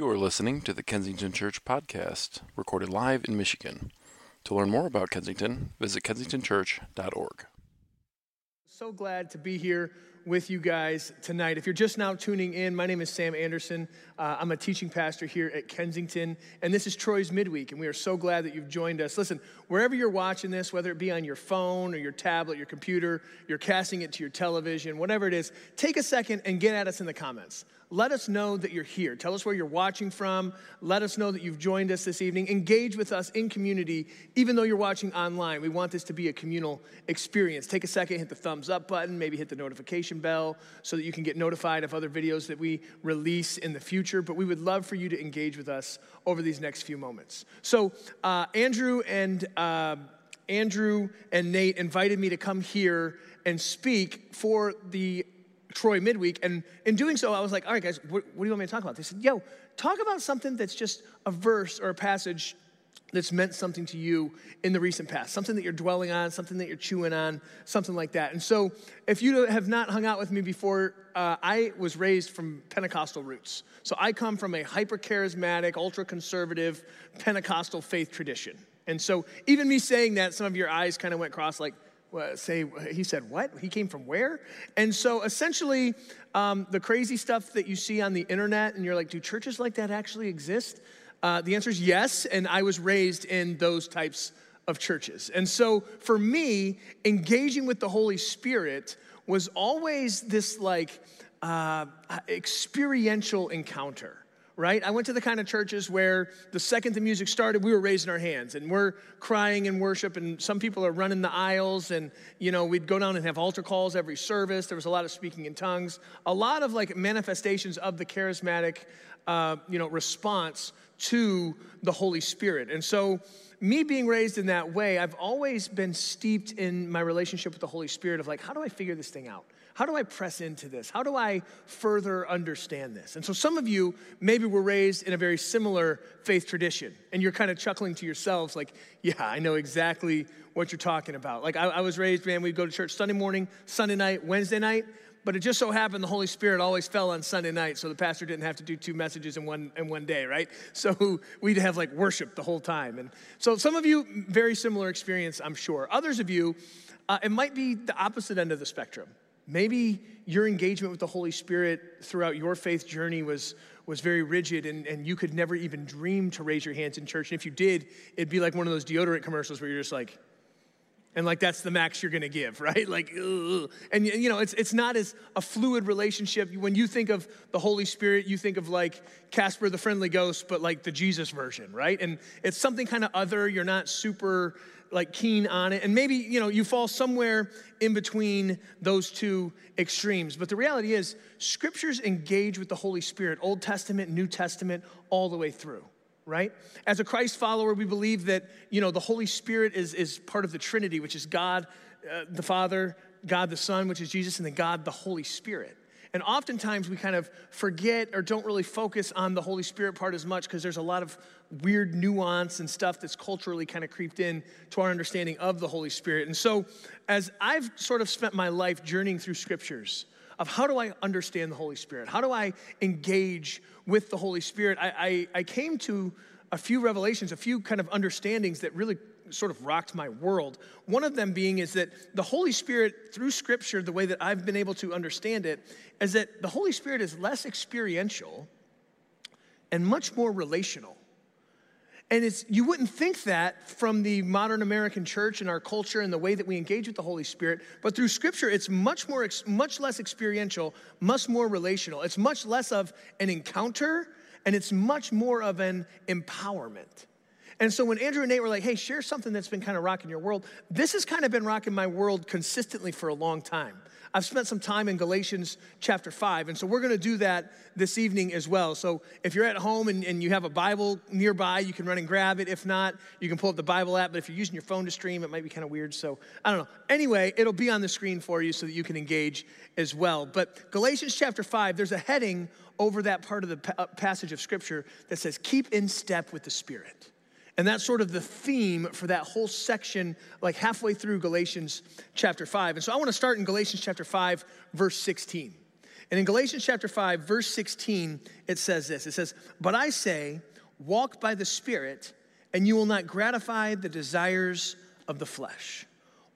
You are listening to the Kensington Church podcast, recorded live in Michigan. To learn more about Kensington, visit kensingtonchurch.org. So glad to be here with you guys tonight. If you're just now tuning in, my name is Sam Anderson. Uh, I'm a teaching pastor here at Kensington, and this is Troy's Midweek, and we are so glad that you've joined us. Listen, wherever you're watching this, whether it be on your phone or your tablet, your computer, you're casting it to your television, whatever it is, take a second and get at us in the comments let us know that you're here. Tell us where you're watching from. Let us know that you've joined us this evening. Engage with us in community, even though you're watching online. We want this to be a communal experience. Take a second, hit the thumbs up button, maybe hit the notification bell so that you can get notified of other videos that we release in the future. But we would love for you to engage with us over these next few moments. So, uh, Andrew and uh, Andrew and Nate invited me to come here and speak for the Troy midweek. And in doing so, I was like, all right, guys, what, what do you want me to talk about? They said, yo, talk about something that's just a verse or a passage that's meant something to you in the recent past, something that you're dwelling on, something that you're chewing on, something like that. And so, if you have not hung out with me before, uh, I was raised from Pentecostal roots. So, I come from a hyper charismatic, ultra conservative Pentecostal faith tradition. And so, even me saying that, some of your eyes kind of went cross like, say, he said, What? He came from where? And so essentially, um, the crazy stuff that you see on the internet, and you're like, Do churches like that actually exist? Uh, the answer is yes, and I was raised in those types of churches. And so for me, engaging with the Holy Spirit was always this like uh, experiential encounter right? I went to the kind of churches where the second the music started, we were raising our hands and we're crying in worship, and some people are running the aisles, and you know, we'd go down and have altar calls every service. There was a lot of speaking in tongues, a lot of like manifestations of the charismatic, uh, you know, response to the Holy Spirit. And so, me being raised in that way, I've always been steeped in my relationship with the Holy Spirit of like, how do I figure this thing out? How do I press into this? How do I further understand this? And so some of you maybe were raised in a very similar faith tradition, and you're kind of chuckling to yourselves, like, yeah, I know exactly what you're talking about. Like, I, I was raised, man, we'd go to church Sunday morning, Sunday night, Wednesday night, but it just so happened the Holy Spirit always fell on Sunday night, so the pastor didn't have to do two messages in one in one day, right? So we'd have like worship the whole time, and so some of you very similar experience, I'm sure. Others of you, uh, it might be the opposite end of the spectrum. Maybe your engagement with the Holy Spirit throughout your faith journey was, was very rigid and, and you could never even dream to raise your hands in church. And if you did, it'd be like one of those deodorant commercials where you're just like, and like that's the max you're gonna give, right? Like, ugh. and you know, it's it's not as a fluid relationship. When you think of the Holy Spirit, you think of like Casper the Friendly Ghost, but like the Jesus version, right? And it's something kind of other. You're not super like keen on it. And maybe, you know, you fall somewhere in between those two extremes. But the reality is, scriptures engage with the Holy Spirit, Old Testament, New Testament, all the way through right? As a Christ follower, we believe that, you know, the Holy Spirit is, is part of the Trinity, which is God uh, the Father, God the Son, which is Jesus, and then God the Holy Spirit. And oftentimes we kind of forget or don't really focus on the Holy Spirit part as much because there's a lot of weird nuance and stuff that's culturally kind of creeped in to our understanding of the Holy Spirit. And so, as I've sort of spent my life journeying through scriptures of how do I understand the Holy Spirit, how do I engage with the Holy Spirit, I, I, I came to a few revelations, a few kind of understandings that really sort of rocked my world. One of them being is that the Holy Spirit, through Scripture, the way that I've been able to understand it, is that the Holy Spirit is less experiential and much more relational. And it's, you wouldn't think that from the modern American church and our culture and the way that we engage with the Holy Spirit, but through Scripture, it's much more, much less experiential, much more relational. It's much less of an encounter, and it's much more of an empowerment. And so when Andrew and Nate were like, hey, share something that's been kind of rocking your world, this has kind of been rocking my world consistently for a long time. I've spent some time in Galatians chapter 5, and so we're going to do that this evening as well. So if you're at home and, and you have a Bible nearby, you can run and grab it. If not, you can pull up the Bible app, but if you're using your phone to stream, it might be kind of weird. So I don't know. Anyway, it'll be on the screen for you so that you can engage as well. But Galatians chapter 5, there's a heading over that part of the uh, passage of Scripture that says, Keep in step with the Spirit. And that's sort of the theme for that whole section, like halfway through Galatians chapter 5. And so I want to start in Galatians chapter 5, verse 16. And in Galatians chapter 5, verse 16, it says this it says, But I say, walk by the Spirit, and you will not gratify the desires of the flesh.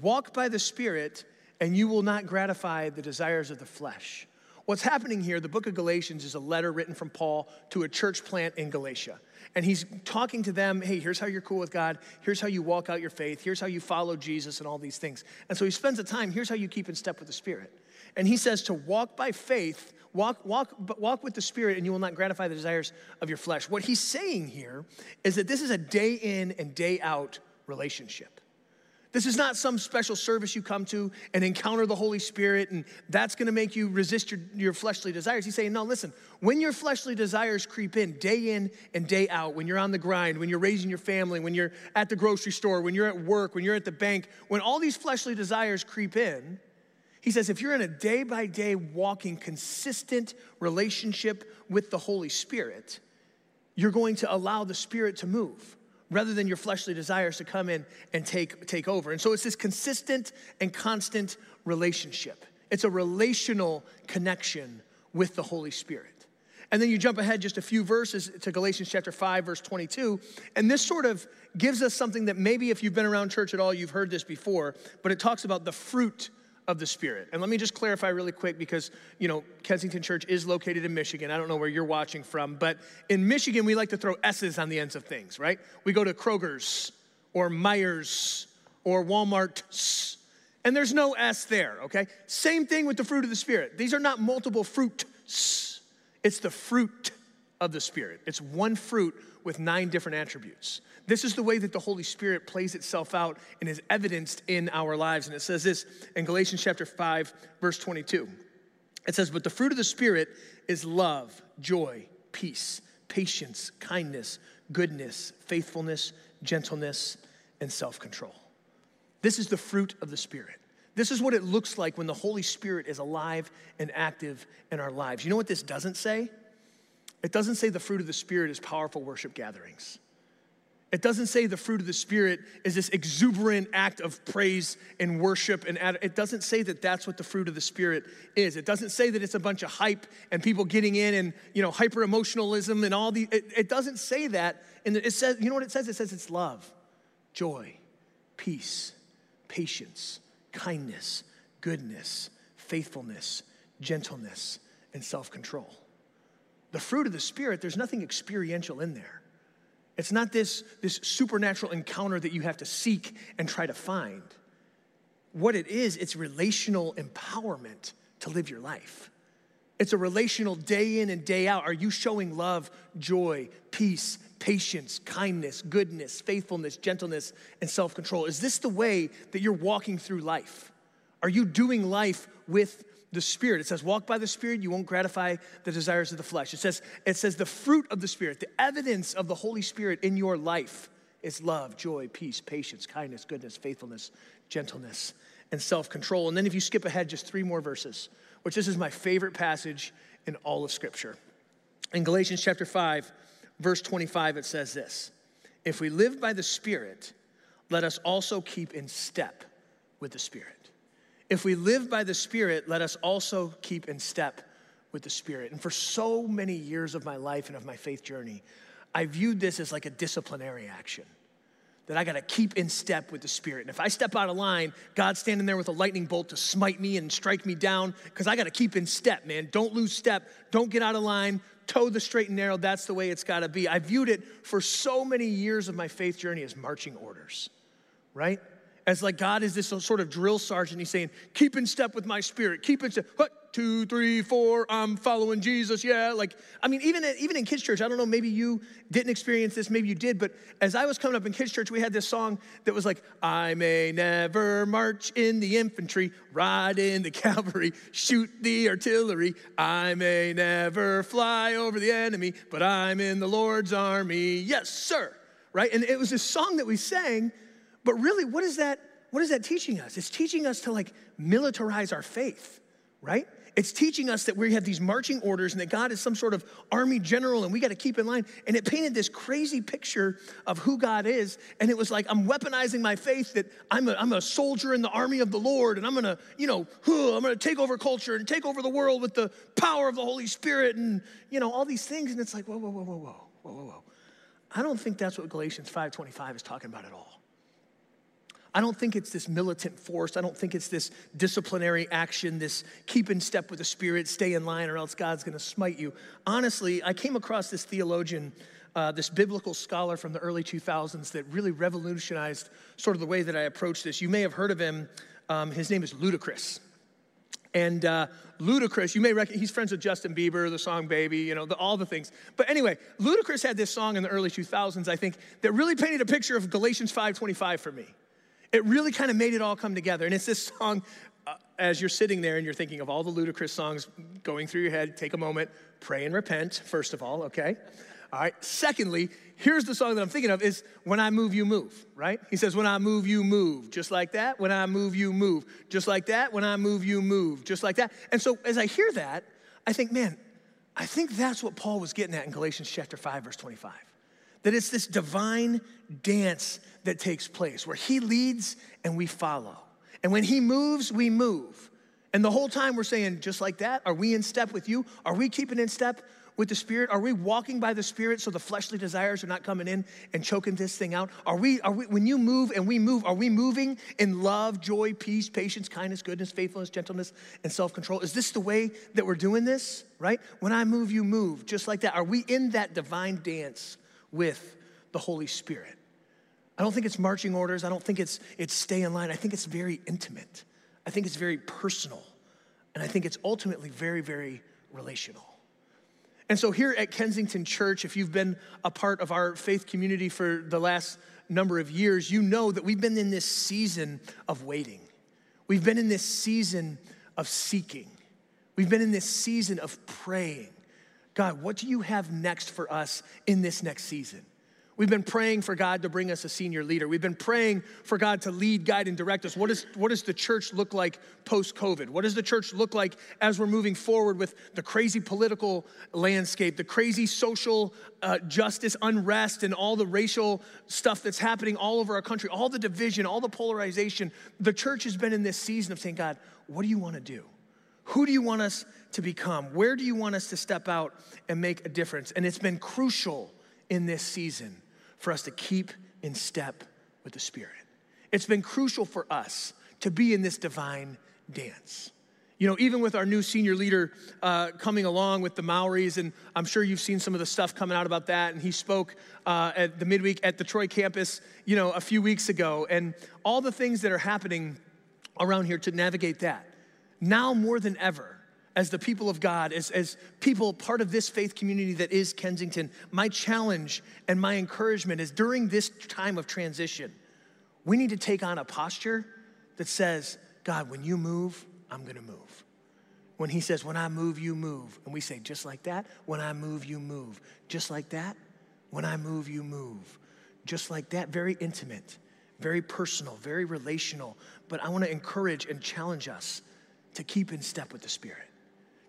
Walk by the Spirit, and you will not gratify the desires of the flesh. What's happening here, the book of Galatians is a letter written from Paul to a church plant in Galatia. And he's talking to them, hey, here's how you're cool with God. Here's how you walk out your faith. Here's how you follow Jesus and all these things. And so he spends the time, here's how you keep in step with the Spirit. And he says to walk by faith, walk, walk, walk with the Spirit, and you will not gratify the desires of your flesh. What he's saying here is that this is a day in and day out relationship. This is not some special service you come to and encounter the Holy Spirit, and that's gonna make you resist your, your fleshly desires. He's saying, no, listen, when your fleshly desires creep in day in and day out, when you're on the grind, when you're raising your family, when you're at the grocery store, when you're at work, when you're at the bank, when all these fleshly desires creep in, he says, if you're in a day by day walking, consistent relationship with the Holy Spirit, you're going to allow the Spirit to move rather than your fleshly desires to come in and take, take over. And so it's this consistent and constant relationship. It's a relational connection with the Holy Spirit. And then you jump ahead just a few verses to Galatians chapter 5, verse 22. And this sort of gives us something that maybe if you've been around church at all, you've heard this before, but it talks about the fruit of the Spirit. And let me just clarify really quick because, you know, Kensington Church is located in Michigan. I don't know where you're watching from, but in Michigan, we like to throw S's on the ends of things, right? We go to Kroger's or Meijer's or Walmart's, and there's no S there, okay? Same thing with the fruit of the Spirit. These are not multiple fruits, it's the fruit of the Spirit. It's one fruit with nine different attributes. This is the way that the Holy Spirit plays itself out and is evidenced in our lives. And it says this in Galatians chapter 5, verse 22. It says, But the fruit of the Spirit is love, joy, peace, patience, kindness, goodness, faithfulness, gentleness, and self control. This is the fruit of the Spirit. This is what it looks like when the Holy Spirit is alive and active in our lives. You know what this doesn't say? It doesn't say the fruit of the Spirit is powerful worship gatherings. It doesn't say the fruit of the Spirit is this exuberant act of praise and worship. And it doesn't say that that's what the fruit of the Spirit is. It doesn't say that it's a bunch of hype and people getting in and, you know, hyper emotionalism and all the, it, it doesn't say that. And it says, you know what it says? It says it's love, joy, peace, patience, kindness, goodness, faithfulness, gentleness, and self control. The fruit of the Spirit, there's nothing experiential in there. It's not this, this supernatural encounter that you have to seek and try to find. What it is, it's relational empowerment to live your life. It's a relational day in and day out. Are you showing love, joy, peace, patience, kindness, goodness, faithfulness, gentleness, and self control? Is this the way that you're walking through life? Are you doing life with the Spirit. It says, walk by the Spirit, you won't gratify the desires of the flesh. It says, it says the fruit of the Spirit, the evidence of the Holy Spirit in your life is love, joy, peace, patience, kindness, goodness, faithfulness, gentleness, and self-control. And then if you skip ahead just three more verses, which this is my favorite passage in all of Scripture. In Galatians chapter 5, verse 25, it says this If we live by the Spirit, let us also keep in step with the Spirit. If we live by the Spirit, let us also keep in step with the Spirit. And for so many years of my life and of my faith journey, I viewed this as like a disciplinary action that I got to keep in step with the Spirit. And if I step out of line, God's standing there with a lightning bolt to smite me and strike me down because I got to keep in step, man. Don't lose step. Don't get out of line. Toe the straight and narrow. That's the way it's got to be. I viewed it for so many years of my faith journey as marching orders, right? As like God is this sort of drill sergeant. He's saying, keep in step with my spirit, keep in step. What? Two, three, four, I'm following Jesus. Yeah. Like, I mean, even, even in kids' church, I don't know, maybe you didn't experience this, maybe you did, but as I was coming up in kids' church, we had this song that was like, I may never march in the infantry, ride in the cavalry, shoot the artillery. I may never fly over the enemy, but I'm in the Lord's army. Yes, sir. Right? And it was this song that we sang but really, what is that? What is that teaching us? It's teaching us to like militarize our faith, right? It's teaching us that we have these marching orders and that God is some sort of army general and we got to keep in line. And it painted this crazy picture of who God is. And it was like, I'm weaponizing my faith that I'm a, I'm a soldier in the army of the Lord and I'm going to, you know, I'm going to take over culture and take over the world with the power of the Holy Spirit and, you know, all these things. And it's like, whoa, whoa, whoa, whoa, whoa, whoa, whoa, whoa. I don't think that's what Galatians 5.25 is talking about at all. I don't think it's this militant force. I don't think it's this disciplinary action, this keep in step with the Spirit, stay in line, or else God's going to smite you. Honestly, I came across this theologian, uh, this biblical scholar from the early 2000s that really revolutionized sort of the way that I approach this. You may have heard of him. Um, his name is Ludacris. And uh, Ludacris, you may recognize, he's friends with Justin Bieber, the song Baby, you know, the, all the things. But anyway, Ludacris had this song in the early 2000s, I think, that really painted a picture of Galatians 5.25 for me it really kind of made it all come together. And it's this song, uh, as you're sitting there and you're thinking of all the Ludacris songs going through your head, take a moment, pray and repent, first of all, okay? All right. Secondly, here's the song that I'm thinking of is When I Move, You Move, right? He says, When I move, you move. Just like that. When I move, you move. Just like that. When I move, you move. Just like that. And so as I hear that, I think, man, I think that's what Paul was getting at in Galatians chapter 5, verse 25 that it's this divine dance that takes place where he leads and we follow. And when he moves, we move. And the whole time we're saying, just like that, are we in step with you? Are we keeping in step with the Spirit? Are we walking by the Spirit so the fleshly desires are not coming in and choking this thing out? Are we, are we, when you move and we move, are we moving in love, joy, peace, patience, kindness, goodness, faithfulness, gentleness, and self control? Is this the way that we're doing this, right? When I move, you move, just like that. Are we in that divine dance with the Holy Spirit. I don't think it's marching orders. I don't think it's, it's stay in line. I think it's very intimate. I think it's very personal. And I think it's ultimately very, very relational. And so here at Kensington Church, if you've been a part of our faith community for the last number of years, you know that we've been in this season of waiting. We've been in this season of seeking. We've been in this season of praying. God, what do you have next for us in this next season? We've been praying for God to bring us a senior leader. We've been praying for God to lead, guide, and direct us. What, is, what does the church look like post COVID? What does the church look like as we're moving forward with the crazy political landscape, the crazy social uh, justice unrest, and all the racial stuff that's happening all over our country, all the division, all the polarization? The church has been in this season of saying, God, what do you want to do? Who do you want us to become? Where do you want us to step out and make a difference? And it's been crucial in this season for us to keep in step with the Spirit. It's been crucial for us to be in this divine dance. You know, even with our new senior leader uh, coming along with the Maoris, and I'm sure you've seen some of the stuff coming out about that. And he spoke uh, at the midweek at the Troy campus, you know, a few weeks ago, and all the things that are happening around here to navigate that now more than ever, as the people of God, as, as people part of this faith community that is Kensington, my challenge and my encouragement is during this time of transition, we need to take on a posture that says, God, when you move, I'm gonna move. When he says, when I move, you move. And we say, just like that, when I move, you move. Just like that, when I move, you move. Just like that, very intimate, very personal, very relational. But I wanna encourage and challenge us to keep in step with the Spirit,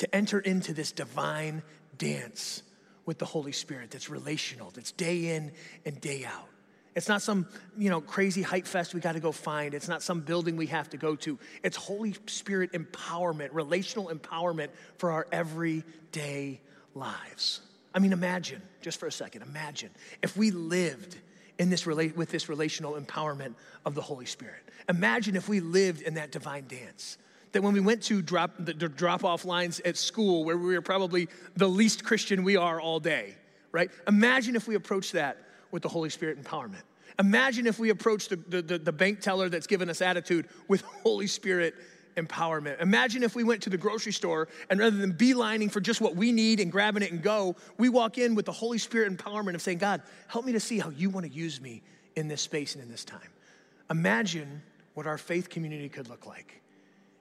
to enter into this divine dance with the Holy Spirit that's relational, that's day in and day out. It's not some, you know, crazy hype fest we got to go find. It's not some building we have to go to. It's Holy Spirit empowerment, relational empowerment for our everyday lives. I mean, imagine, just for a second, imagine if we lived in this with this relational empowerment of the Holy Spirit. Imagine if we lived in that divine dance that when we went to drop the, drop off lines at school, where we were probably the least Christian we are all day, right? Imagine if we approached that with the Holy Spirit empowerment. Imagine if we approach the, the, the, bank teller that's given us attitude with Holy Spirit empowerment. Imagine if we went to the grocery store and rather than beelining for just what we need and grabbing it and go, we walk in with the Holy Spirit empowerment of saying, God, help me to see how you want to use me in this space and in this time. Imagine what our faith community could look like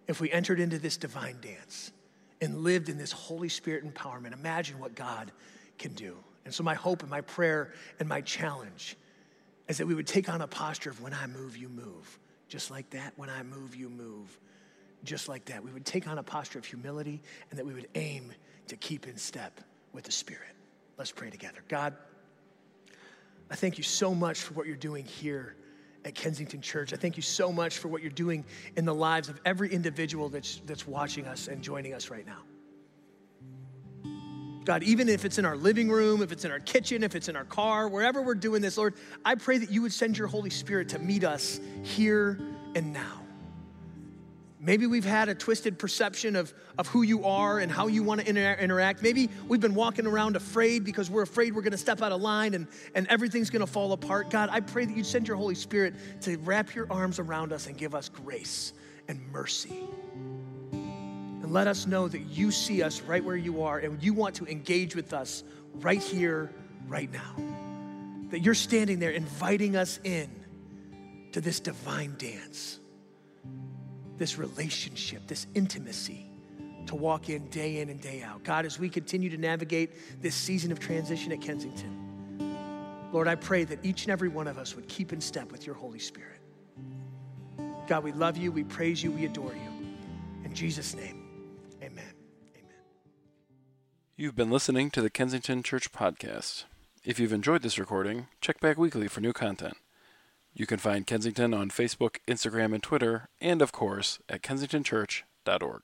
if we entered into this divine dance and lived in this Holy Spirit empowerment, imagine what God can do. And so, my hope and my prayer and my challenge is that we would take on a posture of when I move, you move. Just like that, when I move, you move. just like that. We would take on a posture of humility and that we would aim to keep in step with the Spirit. Let's pray together. God, I thank you so much for what you're doing here at Kensington Church. I thank you so much for what you're doing in the lives of every individual that's, that's watching us and joining us right now. God, even if it's in our living room, if it's in our kitchen, if it's in our car, wherever we're doing this, Lord, I pray that you would send your Holy Spirit to meet us here and now. Maybe we've had a twisted perception of, of who you are and how you want to inter- interact. Maybe we've been walking around afraid because we're afraid we're going to step out of line and, and everything's going to fall apart. God, I pray that you'd send your Holy Spirit to wrap your arms around us and give us grace and mercy. And let us know that you see us right where you are and you want to engage with us right here, right now. That you're standing there inviting us in to this divine dance this relationship, this intimacy to walk in day in and day out. God, as we continue to navigate this season of transition at Kensington, Lord, I pray that each and every one of us would keep in step with your Holy Spirit. God, we love you, we praise you, we adore you. In Jesus' name, amen. Amen. You've been listening to the Kensington Church Podcast. If you've enjoyed this recording, check back weekly for new content. You can find Kensington on Facebook, Instagram, and Twitter, and of course at kensingtonchurch.org.